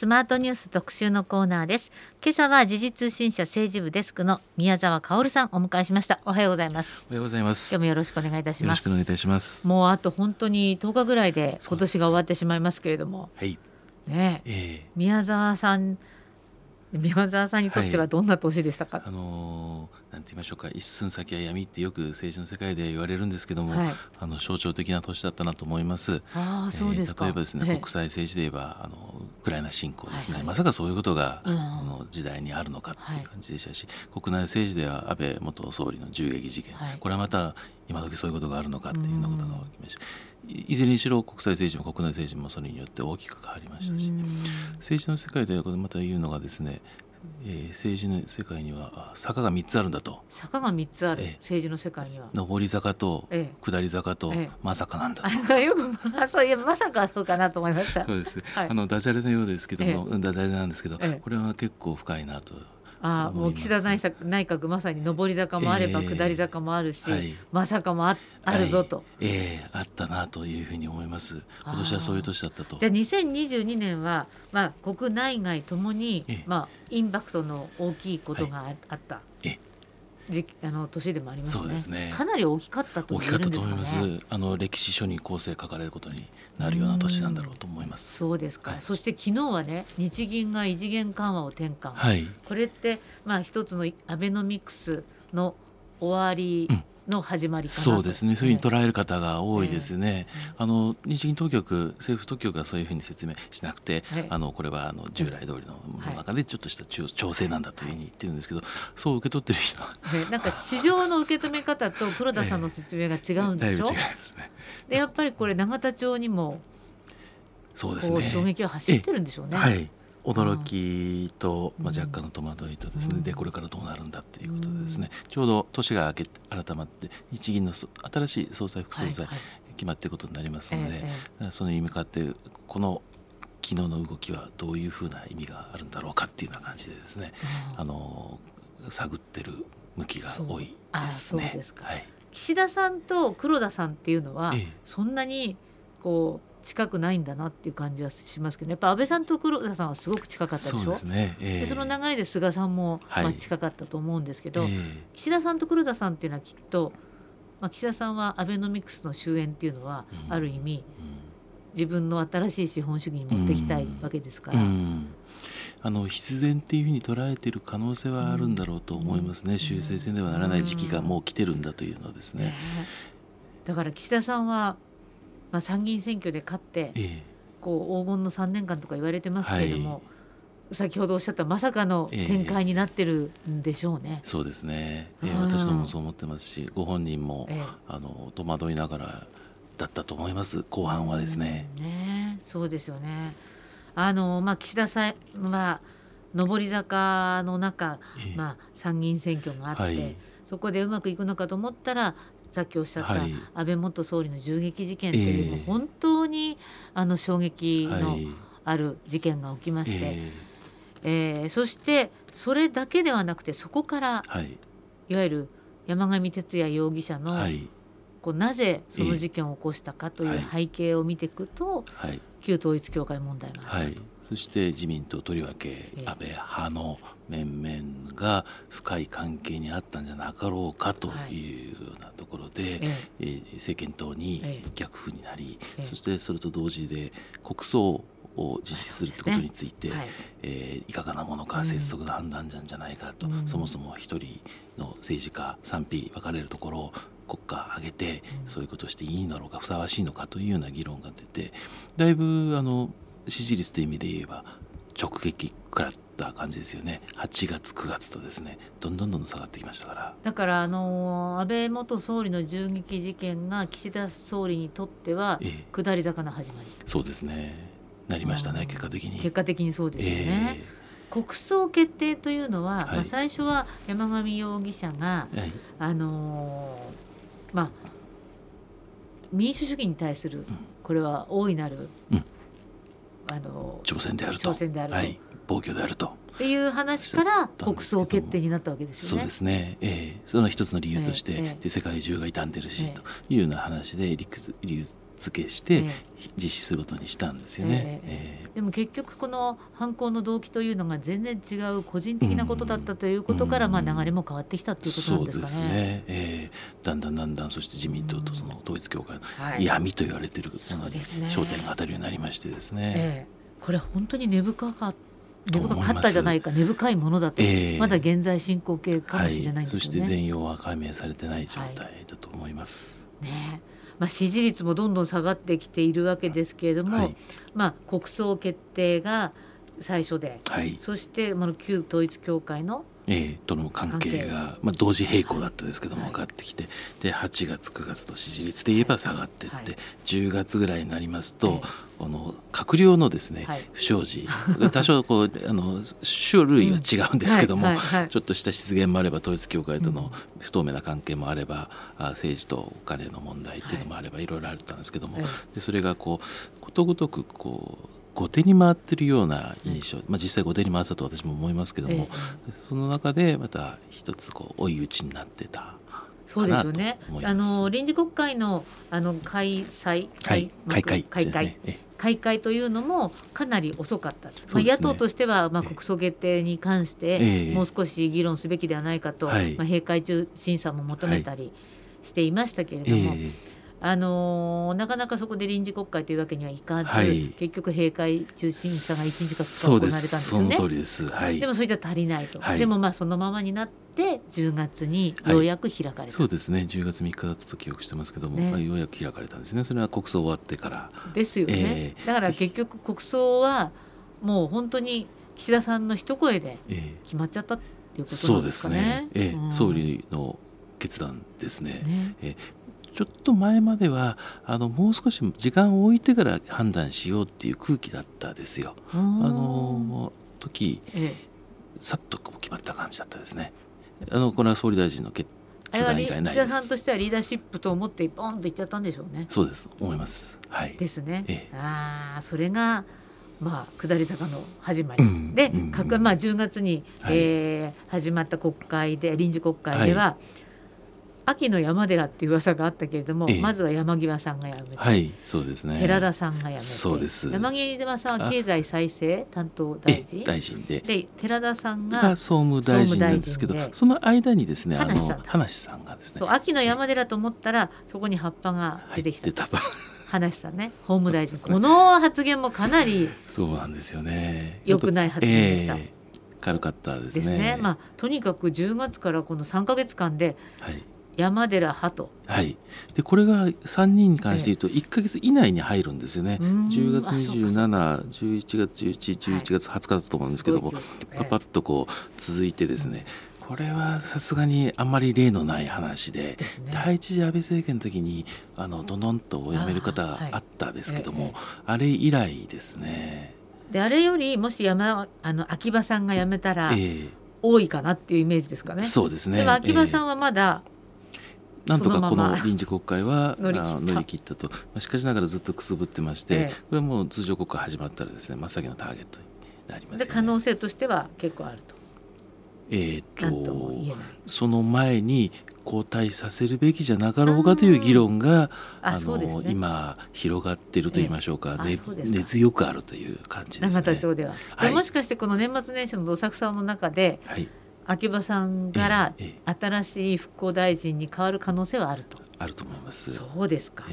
スマートニュース特集のコーナーです。今朝は時事通信社政治部デスクの宮沢香さんお迎えしました。おはようございます。おはようございます。今日もよろしくお願いいたします。よろしくお願いいたします。もうあと本当に10日ぐらいで今年が終わってしまいますけれども。はい。ね、え。ー、宮沢さん宮沢さんにとってはどんな年でしたか、はい、あのー、なんて言いましょうか。一寸先は闇ってよく政治の世界で言われるんですけども、はい、あの象徴的な年だったなと思います。あそうです例えばですね、国際政治で言えばあのウクライナ侵攻ですね、はいはい、まさかそういうことが、うん、あの時代にあるのかっていう感じでしたし、国内政治では安倍元総理の銃撃事件、これはまた今時そういうことがあるのかっていうようなことが起きました。いずれにしろ国際政治も国内政治もそれによって大きく変わりましたし政治の世界ではこれまた言うのがですねえー、政治の世界には坂が3つあるんだと。坂が3つある、えー、政治の世界には。上り坂と下り坂と、えー、まさかなんだ よくあそういやまさかそうかなと思いました。そうです、はい、あのダジャレのようですけども、えー、ダジャレなんですけど、これは結構深いなとあもう岸田内閣内閣まさに上り坂もあれば下り坂もあるし、えーはい、まさかもああるぞと、はい、ええー、あったなというふうに思います。今年はそういう年だったと。じゃあ2022年は、まあ、国内外ともに、えー、まあ、インパクトの大きいことがあった、はい、あの年でもあります、ね、そうですね。かなり大きかったと、ね、大きかったと思います。あの歴史書に構成書かれることになるような年なんだろうと思います。そうですか、はい、そして昨日はね日銀が異次元緩和を転換、はい、これってまあ一つのアベノミクスの終わり、うんの始まりそうですね、そういうふうに捉える方が多いですね。えー、あの日銀当局、政府当局がそういうふうに説明しなくて、はい、あのこれはあの従来通りの中でちょっとした調整なんだというふうに言ってるんですけど、そう受け取ってる人は、えー、なんか市場の受け止め方と黒田さんの説明が違うんでしょ？えー、違いますね。でやっぱりこれ永田町にもそうですね。衝撃は走ってるんでしょうね。はい。驚きと、まあ、若干の戸惑いとですね、うん、でこれからどうなるんだっていうことでですね、うん、ちょうど年が明け改まって日銀の新しい総裁副総裁、決まっていくことになりますので、ええ、そのに向かってこの昨日の動きはどういうふうな意味があるんだろうかっていうような感じでですね、うん、あの探ってる向きが多いですね。はい、岸田さんと黒田さんっていうのは、そんなにこう近くないんだなっていう感じはしますけどやっぱ安倍さんと黒田さんはすごく近かったでしょ？そうですね、えー、でその流れで菅さんも、まあ、近かったと思うんですけど、はい、岸田さんと黒田さんっていうのはきっと、まあ、岸田さんはアベノミクスの終焉っていうのは、ある意味、うん、自分の新しい資本主義に持ってきたいわけですから。うん。うんあの必然っていうふうに捉えている可能性はあるんだろうと思いますね、修正戦ではならない時期がもう来てるんだというのはですね。だから岸田さんはまあ、参議院選挙で勝って、ええ、こう黄金の3年間とか言われてますけれども、はい、先ほどおっしゃったまさかの展開になってるんでしょうね。え、そうですね、えー、私どもそう思ってますしご本人も、あの戸惑いながらだったと思います。後半はですね。ね。そうですよね。あの、まあ、岸田さんは上り坂の中、まあ、参議院選挙があって、はい、そこでうまくいくのかと思ったらさっきおっしゃった安倍元総理の銃撃事件っていうのも本当にあの衝撃のある事件が起きまして、ええ。そしてそれだけではなくてそこから、い、わゆる山上徹也容疑者の、こうなぜその事件を起こしたかという背景を見ていくと、旧統一教会問題があると。そして自民党とりわけ安倍派の面々が深い関係にあったんじゃなかろうかとい。うようなところで、えー、政権党に逆風になり、そしてそれと同時で国葬を実施するということについて、ね。はい。えー、いかがなものか拙速な判断なんじゃないかと、うん、そもそも一人の政治家賛否分かれるところを国家挙げてそういうことをしていいんだろうかふさわしいのかというような議論が出てだいぶあの支持率という意味で言えば直撃食らった感じですよね。8月9月とですね。どんどんどんどん下がってきましたから。だからあの安倍元総理の銃撃事件が岸田総理にとっては下り坂の始まり、えそうですね。なりましたね結果的に。結果的にそうですよね、えー、国葬決定というのは、はい、まあ、最初は山上容疑者が、はい、あのー、まあ民主主義に対する、これは大いなる、うんあの挑戦であると。挑戦であると、はい、暴挙であると。っていう話から国葬決定になったわけですよね。そうですね。えー、その一つの理由として、えー、で世界中が傷んでるし、えー、というような話で理屈理由付けして実施することにしたんですよね。えー、でも結局この犯行の動機というのが全然違う個人的なことだったということから、まあ流れも変わってきたということなんですかね。そうですね。えー、だんだんだんだんそして自民党とその統一教会の闇と言われているものに焦点が当たるようになりましてですね。えー、これ本当に根深かった。根深かったじゃないか根深いものだと、えー、まだ現在進行形かもしれないんですよね、はい、そして全容は解明されてない状態だと思います。はい、ねまあ、支持率もどんどん下がってきているわけですけれども、はい、まあ、国葬決定が最初で、はい、そしてまあ旧統一教会のえー、との関係が、まあ、同時並行だったですけども分かってきて、で8月9月と支持率で言えば下がっていって、はい、10月ぐらいになりますと、この閣僚のですね、不祥事。多少こうあの種類は違うんですけども、ちょっとした失言もあれば統一教会との不透明な関係もあれば、政治とお金の問題っていうのもあれば、い、ろいろあったんですけども、でそれがこうことごとくこう後手に回ってるような印象、まあ、実際後手に回ったと私も思いますけども、え。その中でまた一つこう追い打ちになってたそうですよね。あの臨時国会のあの開催、はい、開会、開会、開会というのもかなり遅かった。ね、まあ野党としてはまあ国葬決定に関してもう少し議論すべきではないかと、まあ閉会中審査も求めたりしていましたけれども。あのー、なかなかそこで臨時国会というわけにはいかず、はい、結局閉会中審査が1日か2日行われたんですよね。でもそれじゃ足りないと、はい、でもまあそのままになって10月にようやく開かれた、そうですね。10月3日だったと記憶してますけども、ね、まあ、ようやく開かれたんですね。それは国葬終わってから。ですよね、えー、だから結局国葬はもう本当に岸田さんの一声で決まっちゃったっていうことなんですかね。えー、そうですね、えー、うん、総理の決断ですね。ね。えちょっと前まではあのもう少し時間を置いてから判断しようっていう空気だったですよ。あの時、ええ、さっと決まった感じだったですね。あのこれは総理大臣の決断以外ないです。岸田さんとしてはリーダーシップと思ってポンといっちゃったんでしょうね。そうです思います。はい。ですね。ええ、ああそれがまあ、下り坂の始まり、うん、で、うん、まあ、10月に、はい、えー、始まった国会で臨時国会では、はい秋の山寺っていう噂があったけれども、ええ、まずは山際さんが辞めて、はい、そうですね。寺田さんが辞めて、そうです。山際さんは経済再生担当大臣、大臣で、で寺田さんが総務大臣なんですけど、その間にですね、あの話さんがですね、秋の山寺と思ったらそこに葉っぱが出てきた。た話さんね法務大臣、この発言もかなりそうなんですよね良くない発言でした。えー軽かったですね。ですね。まあとにかく10月からこの3か月間で、はい、山寺派と。はい。でこれが3人に関して言うと1か月以内に入るんですよね。ええ、10月27、11月11、11月20日だと思うんですけども、はい、パパッとこう続いてですね。これはさすがにあんまり例のない話で、ね、第一次安倍政権の時にあのどどんとお辞める方があったですけどもあ,、れ以来ですね。であれよりもし山あの秋葉さんが辞めたら、多いかなっていうイメージですかね。そうですね。でも秋葉さんはまだ、なんとかこの臨時国会は 乗り切った。と。しかしながらずっとくすぶってまして、ええ、これはもう通常国会始まったらですね真っ先のターゲットになります、ね、で可能性としては結構あると。えーと、その前に交代させるべきじゃなかろうかという議論があの、ね、今広がっていると言いましょうか、えー、根強くあるという感じですね。永田町では、はい、もしかしてこの年末年始のどさくさの中で、はい秋葉さんから新しい復興大臣に変わる可能性はあると。あると思います。そうですか。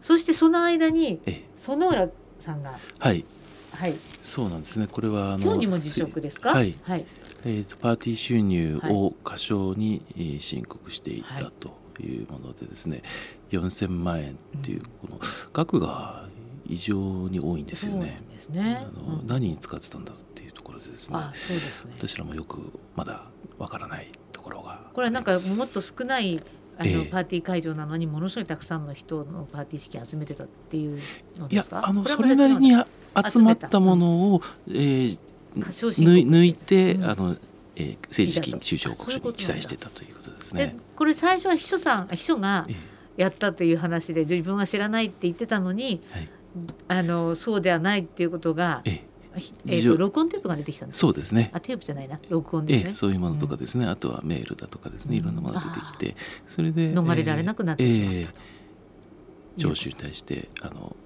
そしてその間に園浦さんが、はい、はい、そうなんですね。これはあの今日にも辞職ですか？はい、はい、えーと、パーティー収入を過少に、えー、申告していたというものでですね、はい、4000万円っていうこの額が異常に多いんですよね。ですね。あの、うん、何に使ってたんだってところでですね。あそうですね。私らもよくまだわからないところが。これはなんかもっと少ないあの、えー、パーティー会場なのにものすごいたくさんの人のパーティー式集めてたっていうのですか？いやあのそれなりに集まったものを、うん、えー、抜いて、うん、あのえー、政治資金収支報告書に記載してたということですね。これ最初は秘書さん秘書がやったという話で自分は知らないって言ってたのに、はい、あのそうではないっていうことが、えーえーと、録音テープが出てきたんですそうですね。あテープじゃないな。録音ですね、えー、そういうものとかですね、うん、あとはメールだとかですね。いろんなものが出てきて。それで逃れられなくなってしまった。と、えー、聴取に対してあの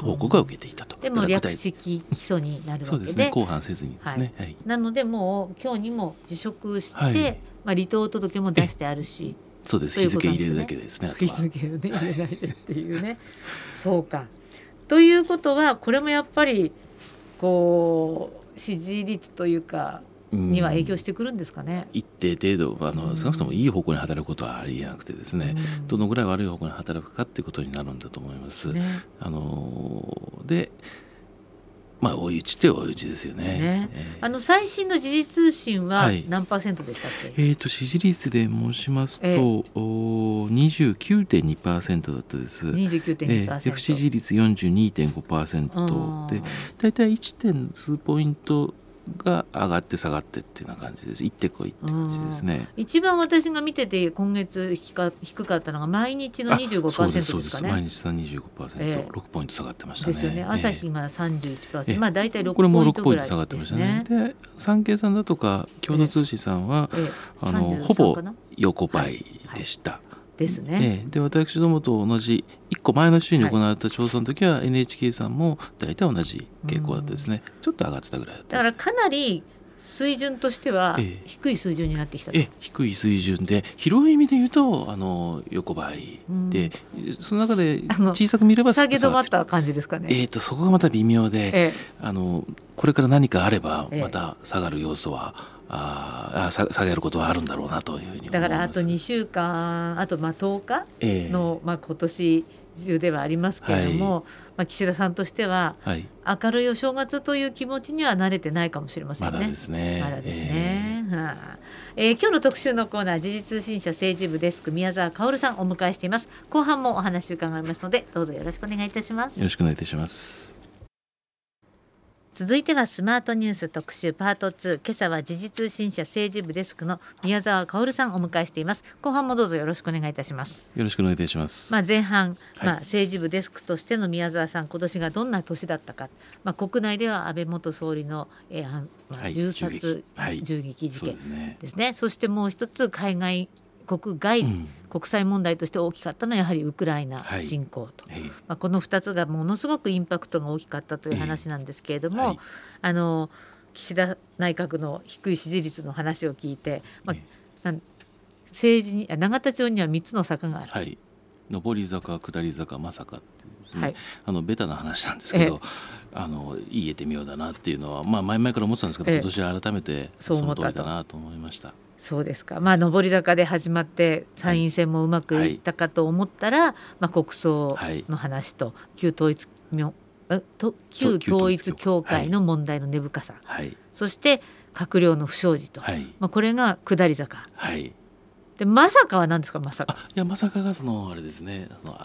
報告は受けていたと。でも略式起訴になるわけで。そうですね。公判せずにですね、はい、なのでもう今日にも辞職して、はい、まあ、離党届も出してあるしそうです。日付入れるだけですね日付をね入れないでっていうね。そうか。ということはこれもやっぱりこう支持率というかには影響してくるんですかね、一定程度あの、少なくともいい方向に働くことはありえなくてですね、どのぐらい悪い方向に働くかっていうことになるんだと思います。ね、あのでまあ追い打ちって追い打ちですよね。ねえー、あの最新の時事通信は何パーセントでしたっけ？はい、えっ、ー、と支持率で申しますと、えー、二十九点二パーセントだったです。二十九点二パーセント。不支持率四十二点五パーセントで、だいたい一点数ポイントが上がって下がってっていうような感じです。行ってこいって感じですね。一番私が見てて今月低かったのが毎日の二十五パーセントですかね。毎日さ二十五パーポイント下がってましたね。ですよね。朝日が三十一パーまあ大体六ポイントぐらい、ね、これも六ポイント下がってましたね。で、産経さんだとか共同通信さんは、あのほぼ横ばいでした。ですね。で私どもと同じ1個前の週に行われた調査の時は NHK さんも大体同じ傾向だったですね、ちょっと上がってたぐらいだっただからかなり水準としては低い水準になってきた、ええ、低い水準で広い意味で言うとあの横ばいで、うん、その中で小さく見れば下げ止まった感じですかね。えーと、そこがまた微妙で、ええ、あのこれから何かあればまた下がる要素は、えあ下げることはあるんだろうなというふうにだからあと2週間あとまあ10日の、えー、まあ、今年中ではありますけれども、はい、まあ、岸田さんとしては、はい、明るいお正月という気持ちには慣れてないかもしれませんね。まだですね。まだですね。えー、はあ、えー、今日の特集のコーナー時事通信社政治部デスク宮沢薫さんお迎えしています。後半もお話伺いますのでどうぞよろしくお願いいたします。よろしくお願いいたします。続いてはスマートニュース特集パート2今朝は時事通信社政治部デスクの宮沢薫さんをお迎えしています。後半もどうぞよろしくお願いいたします。よろしくお願いいたします。まあ前半、はい、まあ政治部デスクとしての宮沢さん今年がどんな年だったか。まあ国内では安倍元総理の、えーまあ、銃殺、はい、銃撃事件ですね。ですね。そしてもう一つ海外国外、うん、国際問題として大きかったのはやはりウクライナ侵攻と、はい、まあ、この2つがものすごくインパクトが大きかったという話なんですけれども、はい、あの岸田内閣の低い支持率の話を聞いて、まあ、政治に永田町には3つの坂がある。はい。上り坂下り坂まさかね、はい、あのベタな話なんですけど、あの言えてみようだなっていうのは、まあ、前々から思ってたんですけど、今年改めてその通りだなと思いました。そうですか、まあ、上り坂で始まって参院選もうまくいったかと思ったら、はい、まあ、国葬の話と旧統一と旧統一教会の問題の根深さ、はい、そして閣僚の不祥事と、はい、まあ、これが下り坂。はい。でまさかは何ですかまさか。いやまさかがそのあれですね。あの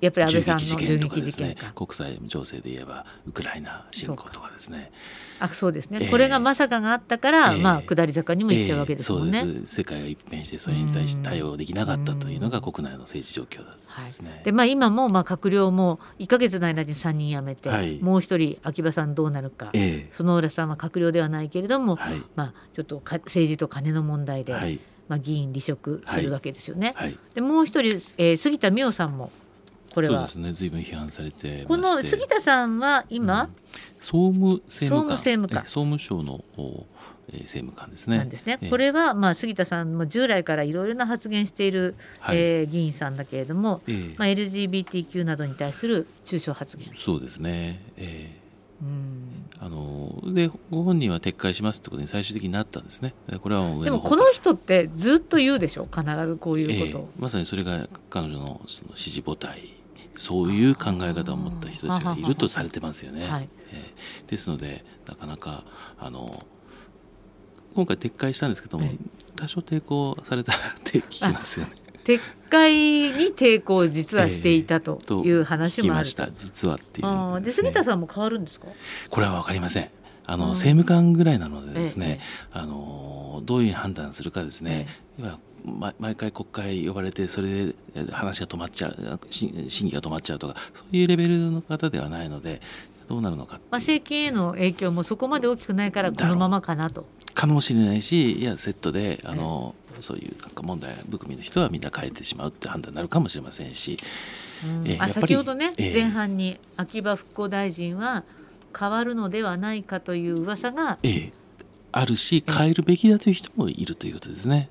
やっぱり安倍さんの銃撃事件、ね、国際情勢で言えばウクライナ侵攻とかですね。あそうですね、えー、これがまさかがあったから、えー、まあ下り坂にも行っちゃうわけですもんね、えー、世界が一変してそれに対して対応できなかったというのが国内の政治状況だったんですね、はい、でまあ今もまあ閣僚も1か月の間に3人辞めて、はい、もう一人秋葉さんどうなるか、その浦さんは閣僚ではないけれども、はい、まあちょっとか政治と金の問題で、まあ議員離職するわけですよね、でもう一人、えー、杉田水脈さんもこれは。そうですね。随分批判されてこの杉田さんは今、うん、総務政務官、総務官、総務省のえ政務官ですね。なんですね。これはまあ杉田さんも従来からいろいろな発言している、はい、えー、議員さんだけれども、えー、まあ LGBTQ などに対する中傷発言。そうですね。えーうんあのでご本人は撤回しますってことに最終的になったんですね。これはでもこの人ってずっと言うでしょ？必ずこういうこと、えー、まさにそれが彼女のその支持母体そういう考え方を持った人たちがいるとされてますよね。はい、えー、ですのでなかなかあの今回撤回したんですけども、はい、多少抵抗されたって聞きますよね。撤回に抵抗を実はしていたという話もある、えー、実はっていう、ね、で杉田さんも変わるんですか？これは分かりません。あの、政務官ぐらいなのでですね、えー、あのどういう判断するかですね、えー毎回国会呼ばれてそれで話が止まっちゃう審議が止まっちゃうとかそういうレベルの方ではないのでどうなるのかまあ、政権への影響もそこまで大きくないからこのままかなと。かもしれないしいやセットであの、そういうなんか問題含みの人はみんな変えてしまうって判断になるかもしれませんしうん、あ先ほどね、えー、前半に秋葉復興大臣は変わるのではないかという噂が、えー、あるし変えるべきだという人もいるということですね。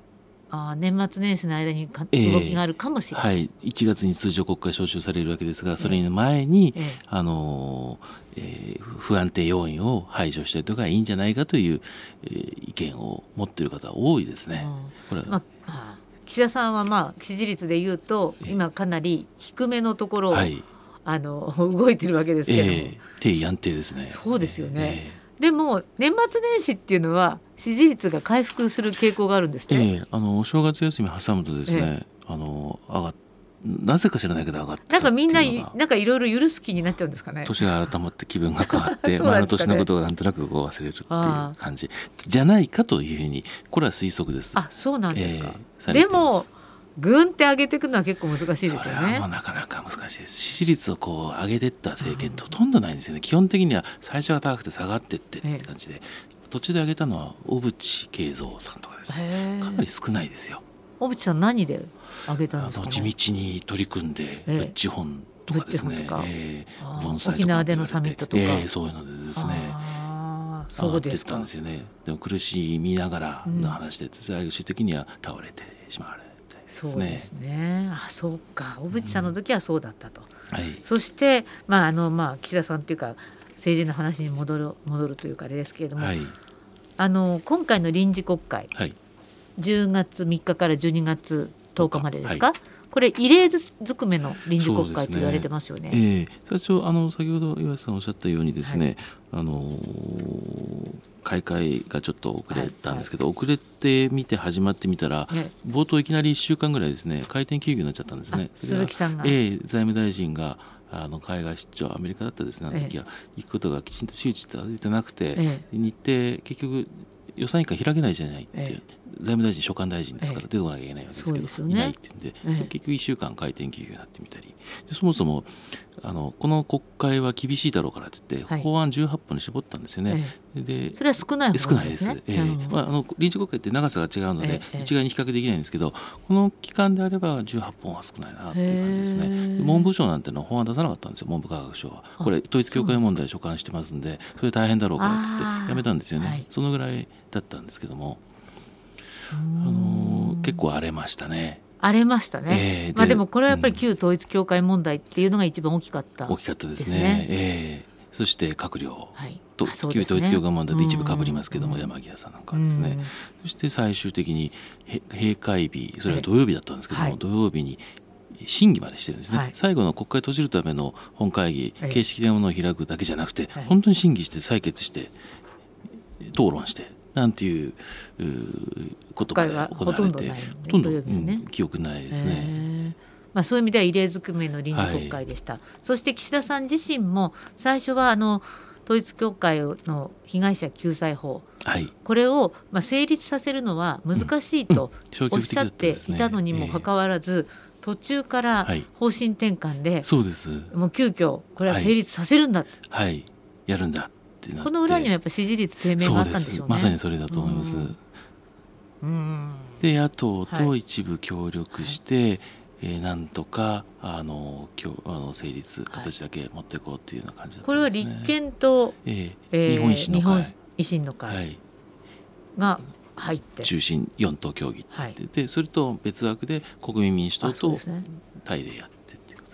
あ年末年始の間に動きがあるかもしれない、えー、はい、1月に通常国会召集されるわけですがそれの前に、えー、あのえー、不安定要因を排除したりとかいいんじゃないかという、えー、意見を持っている方多いですね。これ、まあ、岸田さんはまあ支持率でいうと今かなり低めのところを、はい、あの 動いてるわけですけども、えー、定位安定ですね。そうですよね。でも年末年始っていうのは支持率が回復する傾向があるんですね。えー、あのお正月休み挟むとですね、えー、あの上がなぜか知らないけど上がってなんかみんななんかいろいろ許す気になっちゃうんですかね。年が改まって気分が変わって 前の年のことをなんとなくこう忘れるっていう感じ。じゃないかというふうにこれは推測です。あそうなんですか、えー、でもぐんって上げていくのは結構難しいですよね。なかなか難しいです。支持率をこう上げていった政権ほとんどないんですよね。基本的には最初が高くて下がってってって感じで、途中で上げたのは小渕恵三さんとかですね。かなり少ないですよ。小渕さん何で上げたんですか、ね、地道に取り組んで、えー、地本とかですね。えー、沖縄でのサミットとか、えー、そういうのでですね。そうですたんですよね。でも苦しみながらの話で、最終的には倒れてしまわれそうですね。あ、そうか。小渕さんの時はそうだったと。うんはい、そしてまああのまあ岸田さんっていうか政治の話に戻る戻るというかあれですけれども、はい、あの今回の臨時国会、はい、10月3日から12月10日までですか？これ異例ずくめの臨時国会と言われてますよね。ね。えー、最初あの先ほど岩瀬さんおっしゃったようにですね、あのー開会がちょっと遅れたんですけど、はいはい、遅れてみて始まってみたら、冒頭いきなり1週間ぐらいですね回転休業になっちゃったんですね。鈴木さんが、えー、財務大臣があの海外出張アメリカだったですねあの時は、行くことがきちんと周知されてなくて、日程結局予算委員会開けないじゃないっていう、財務大臣所管大臣ですから出てこなきゃいけないわけですけど、ね、いないっていうんで、結局1週間回転休業になってみたり。そもそもあのこの国会は厳しいだろうからっつって、はい、法案18本に絞ったんですよね。ええ、でそれは少ない、ね、少ないです。ええ。まあ、あの臨時国会って長さが違うので、一概に比較できないんですけどこの期間であれば18本は少ないなっていう感じですね。文部省なんての法案出さなかったんですよ文部科学省は。これ統一教会問題所管してますんでそれ大変だろうからって言ってやめたんですよね。はい、そのぐらいだったんですけども結構荒れましたね。荒れましたね、えー、まあ、でもこれはやっぱり旧統一教会問題っていうのが一番大きかった、ね、大きかったですね、えー、そして閣僚と、はい、旧統一教会問題で一部かぶりますけども、山際さんなんかですね、そして最終的に閉会日それは土曜日だったんですけども、はい、土曜日に審議までしてるんですね、はい、最後の国会閉じるための本会議、形式的なものを開くだけじゃなくて、本当に審議して採決して討論してなんていうことが行われてほとんど、ね。うん、記憶ないですね。まあ、そういう意味では異例ずくめの臨時国会でした、はい、そして岸田さん自身も最初はあの統一教会の被害者救済法、はい、これをまあ成立させるのは難しいとおっしゃっていたのにもかかわらず、途中から方針転換で、そうです。もう急遽これは成立させるんだ、はい、はい、やるんだってなこの裏にはやっぱ支持率低迷があったんでしょうね。まさにそれだと思います、うん、で野党と一部協力して、はい、えー、なんとかあの今日あの成立形だけ持っていこうっていうような感じだったんです、ね、これは立憲と、えーえー、日本維新の会。維新の会が入って。中心4党協議って言って、はい、それと別枠で国民民主党とタイでやって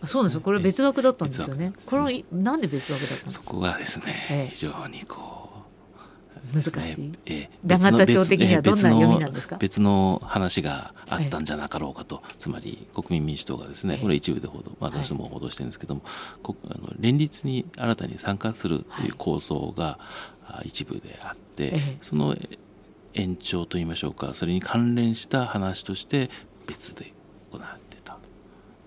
そうですこれ別枠だったんですよね。これなんで別枠だったそこがですね、ええ、非常にこう難しい？ええ、永田町的にはどんな読みなんですか？別の話があったんじゃなかろうかと、え、つまり国民民主党がですね、これ一部で報道、まあ、私も報道してるんですけども、はい、あの連立に新たに参加するという構想が、はい、一部であって、その延長といいましょうか、それに関連した話として別で行われ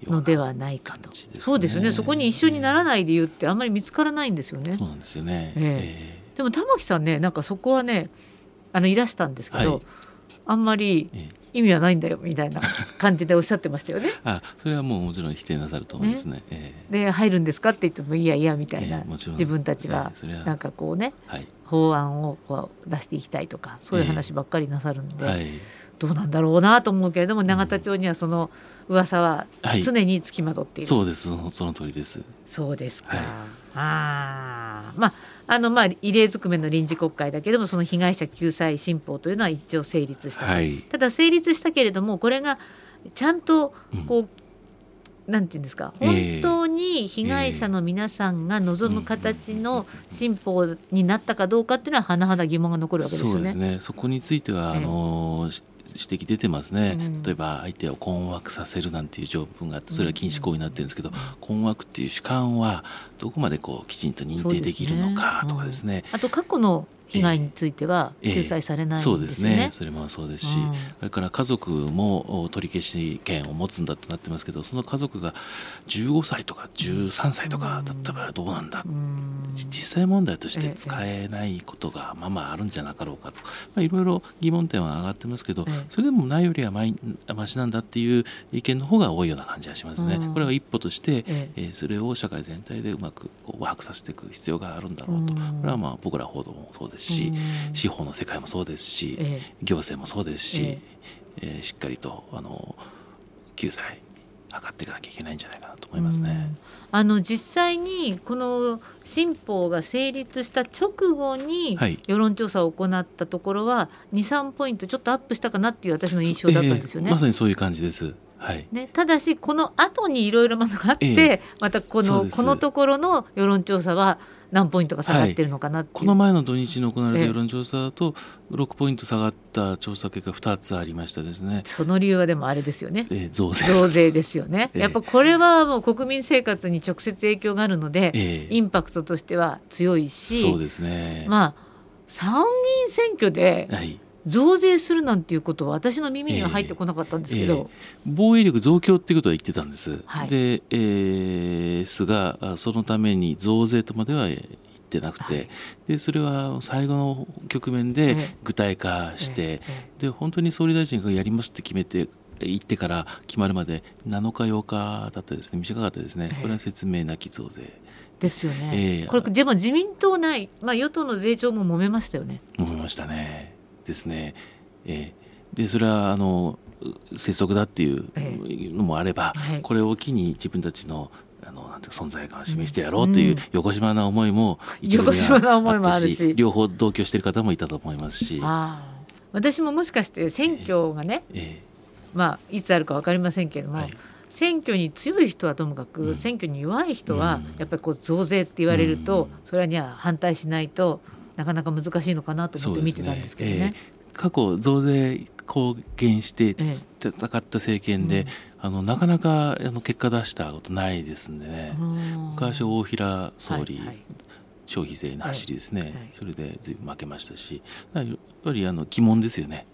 のではないかと、ね、そうですよね。そこに一緒にならない理由ってあんまり見つからないんですよね。そうなんですよね、えー、でも玉木さんねなんかそこはねあのいらしたんですけど、はい、あんまり意味はないんだよみたいな感じでおっしゃってましたよね。あそれはもうもちろん否定なさると思いますね。ね。えー、で入るんですかって言ってもいやいやみたいな、えー、自分たちはなんかこうね、はい、法案をこう出していきたいとかそういう話ばっかりなさるんで。はい。どうなんだろうなと思うけれども永田町にはその噂は常につきまとっている、はい、そうです。その通りです。そうですか、はい、あまああのまあ異例ずくめの臨時国会だけどもその被害者救済新法というのは一応成立した、はい、ただ成立したけれどもこれがちゃんとこう、うんなんていうんですか本当に被害者の皆さんが望む形の新法になったかどうかっていうのは甚だ疑問が残るわけですよね。そね。そこについては、あの指摘出てますね、うん、例えば相手を困惑させるなんていう条文があってそれは禁止行為になってるんですけど、困惑っていう主観はどこまでこうきちんと認定できるのかとかですね。すねうん、あと過去の被害については救済されない、ねえー、そうですね。それもそうですし、うん、それから家族も取り消し権を持つんだとなってますけどその家族が15歳とか13歳とかだった場合はどうなんだ、うん、実際問題として使えないことがまあまああるんじゃなかろうかと、まあ、いろいろ疑問点は上がってますけど、えー、それでもないよりはましなんだっていう意見の方が多いような感じがしますね。うん、これは一歩として、えー、それを社会全体でうまくワークさせていく必要があるんだろうと、これはまあ僕ら報道もそうですですし、司法の世界もそうですし、行政もそうですし、えー、しっかりとあの救済図っていかなきゃいけないんじゃないかなと思いますね。あの実際にこの新法が成立した直後に世論調査を行ったところは23ポイントちょっとアップしたかなっていう私の印象だったんですよね。えー、まさにそういう感じです。はい、ね、ただしこの後にいろいろものがあって、えー、またこのこのところの世論調査は何ポイントか下がってるのかな、はい、この前の土日に行われた世論調査だと6ポイント下がった調査結果2つありましたですね。その理由はでもあれですよね、えー、増税。増税ですよね、やっぱこれはもう国民生活に直接影響があるので、えー、インパクトとしては強いしそうですね。まあ参議院選挙で、はい増税するなんていうことは私の耳には入ってこなかったんですけど、えーえー、防衛力増強っていうことは言ってたんです、はい、で、えー、菅そのために増税とまでは言ってなくて、はい、でそれは最後の局面で具体化して、えー、で本当に総理大臣がやりますって決めて行ってから決まるまで7日8日だったですね。短かったですね、これは説明なき増税。ですよね、えー、これでも自民党内、まあ、与党の税調も揉めましたよね。揉めましたねですね。えー、でそれはあの拙速だっていうのもあれば、はい、これを機に自分たちのあのなんていう存在感を示してやろうという横島な思いも一部にはあったし両方同居している方もいたと思いますし。私ももしかして選挙がね、えーえ。ー、まあ、いつあるか分かりませんけれども、はい、選挙に強い人はともかく、うん、選挙に弱い人は、やっぱりこう増税って言われると、うん、それには反対しないとなかなか難しいのかなと思って見てたんですけどね。過去増税貢献して戦った政権で、うん、あのなかなかあの結果出したことないですんでね昔大平総理、はいはい、消費税の走りですね、はい、それでずいぶん負けましたし。やっぱりあの疑問ですよね。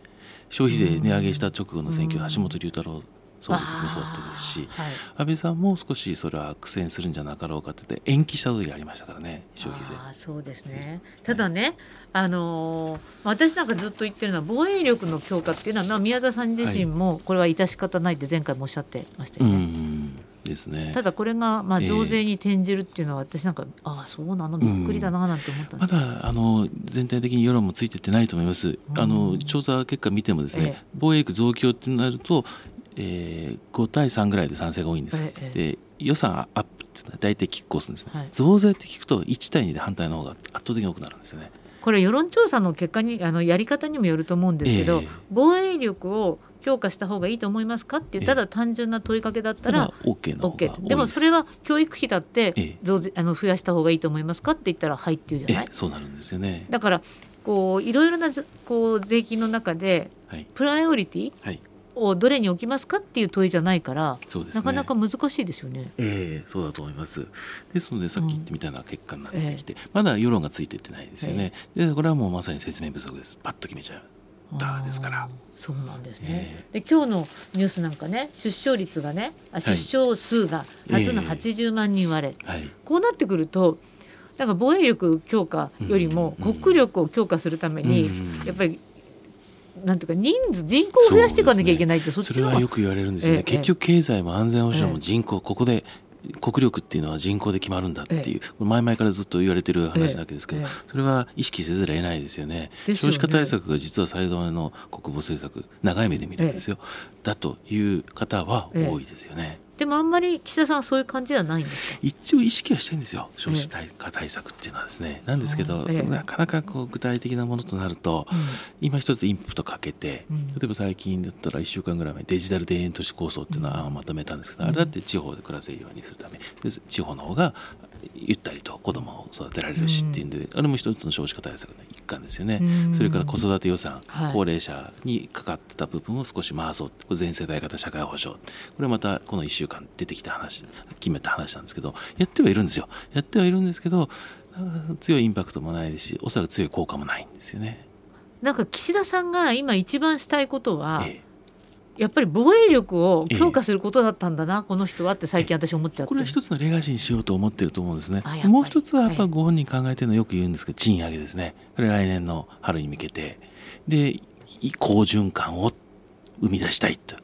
消費税値上げした直後の選挙、橋本龍太郎総理もそうだったですし、はい、安倍さんも少しそれは苦戦するんじゃなかろうかって延期した時ありましたからね消費税。そうですね、ただねあのー、私なんかずっと言ってるのは防衛力の強化っていうのは、まあ、宮田さん自身もこれは致し方ないって前回もおっしゃってましたよね。うんですね、ただこれがまあ増税に転じるっていうのは私なんか、えー、ああそうなのびっくりだななんて思ったまだあの全体的に世論もついてってないと思います、あの調査結果見てもですね、えー、防衛力増強ってなるとえー、5対3ぐらいで賛成が多いんです。ええ、で予算アップっていうのは大体拮抗するんですね、はい、増税って聞くと1対2で反対の方が圧倒的に多くなるんですよね。これ世論調査の結果にあのやり方にもよると思うんですけど、えー、防衛力を強化した方がいいと思いますかってただ単純な問いかけだったら、えー、OK の OK でもそれは教育費だって増税、あの増やした方がいいと思いますかって言ったらはいっていうじゃない、そうなるんですよね。だからこういろいろなこう税金の中で、プライオリティ、はいをどれに置きますかっていう問いじゃないから、ね、なかなか難しいですよね。ええー、そうだと思います。ですのでさっき言ってみたような結果になってきて、うんえー、まだ世論がついていってないですよね。えー、でこれはもうまさに説明不足です。パッと決めちゃう。だですから。そうなんですね。えー、で今日のニュースなんかね出生率がねあ出生数が初の80万人割れ、はい、こうなってくると。なんか防衛力強化よりも国力を強化するためにやっぱりなんていうか人数人口を増やしていかなきゃいけないってそ,、それはよく言われるんですよね、ええ、結局経済も安全保障も人口、ここで国力っていうのは人口で決まるんだっていう、前々からずっと言われてる話なわけですけど、それは意識せざるを得ないですよね。よね。少子化対策が実は最大の国防政策長い目で見るんですよ、だという方は多いですよね。でもあんまり岸田さんはそういう感じではないんですか？一応意識はしてるんですよ。少子化対策っていうのはですね、なんですけど、ええ、なかなかこう具体的なものとなると、うん、今一つインプットかけて、うん、例えば最近だったら1週間ぐらい前デジタル田園都市構想っていうのはまとめたんですけど、うん、あれだって地方で暮らせるようにするため。地方の方がゆったりと子供を育てられるしっていうんで、あれも一つの少子化対策の一環ですよね、それから子育て予算、はい、高齢者にかかってた部分を少し回そう全世代型社会保障。これまたこの1週間出てきた話決めた話なんですけどやってはいるんですよ。やってはいるんですけど強いインパクトもないですしおそらく強い効果もないんですよね。なんか岸田さんが今一番したいことは、ええやっぱり防衛力を強化することだったんだな、えこの人はって最近私思っちゃって。これは一つのレガシーにしようと思ってると思うんですね。もう一つはやっぱご本人考えてるのよく言うんですけど賃上げですね。これ来年の春に向けて。で好循環を生み出したいと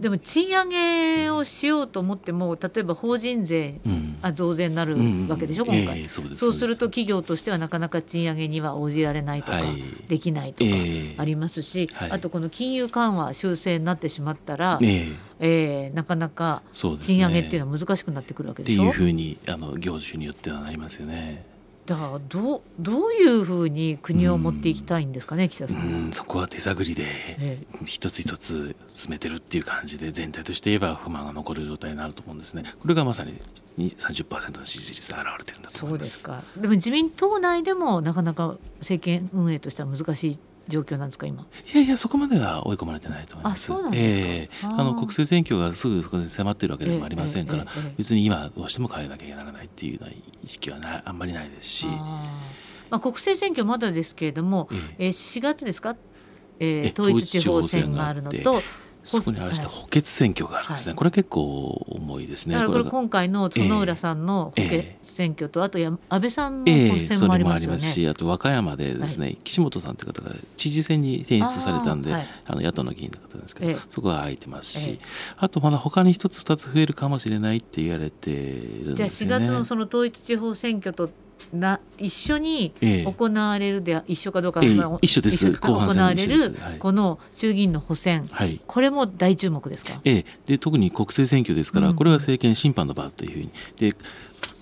でも賃上げをしようと思っても例えば法人税、あ増税になるわけでしょ、うん、今回、えー、そうすると企業としてはなかなか賃上げには応じられないとか、はい、できないとかありますし、えー、あとこの金融緩和修正になってしまったら、えー、えー、なかなか賃上げっていうのは難しくなってくるわけでしょ、ね、っていうふうにあの業種によってはなりますよね。だからどうどういうふうに国を持っていきたいんですかね、岸田さん。そこは手探りで、一つ一つ進めてるっていう感じで全体として言えば不満が残る状態になると思うんですね。これがまさに30%の支持率で表れてるんだと思います。そうですか。でも自民党内でもなかなか政権運営としては難しい状況なんですか今？いやいやそこまでは追い込まれてないと思います。あそうなんですか、えー、あの国政選挙がすぐそこで迫っているわけでもありませんから、えーえー、別に今どうしても変えなきゃならないっていうような意識はなあんまりないですし。まあ、国政選挙まだですけれども、えー、4月ですか、えー、統一地方選があるのとそこに合わせて補欠選挙があるんですね、はい、これ結構重いですね。だからこれ今回の園浦さんの補欠選挙と、えー、あとや安倍さんの補選もありますよね。えー、しあと和歌山でですね、はい、岸本さんという方が知事選に選出されたんであ、はい、あの野党の議員の方なんですけど、えー、そこは空いてますし、あとまだ他に一つ二つ増えるかもしれないって言われてるんですよね。じゃあ4月のその統一地方選挙とな一緒に行われるで、ええ、一緒かどうか、ええ、一緒です。行われるこの衆議院の補選、はい、これも大注目ですか、ええ、で特に国政選挙ですから、うん、これは政権審判の場というふうに。で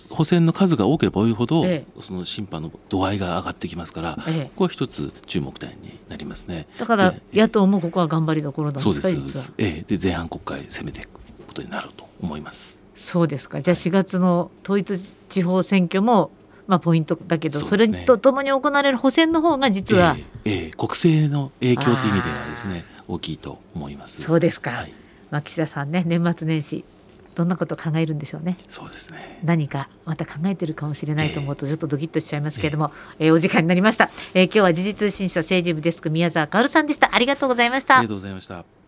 補選の数が多ければ多いほど、ええ、その審判の度合いが上がってきますから、ええ、ここは一つ注目点になりますね。だから野党もここは頑張りどころなんですそうです、ええ、で前半国会攻めていくことになると思います。そうですか。じゃあ4月の統一地方選挙もまあ、ポイントだけどそ,、れとともに行われる補選の方が実は、えー、えー、国政の影響という意味ではですね大きいと思いますそうですか、はい、まあ、岸田さんね年末年始どんなことを考えるんでしょうね。そうですね。何かまた考えてるかもしれないと思うとちょっとドキッとしちゃいますけれども、えー、えー、お時間になりました、えー、今日は時事通信社政治部デスク宮沢薫さんでした。ありがとうございました。ありがとうございました。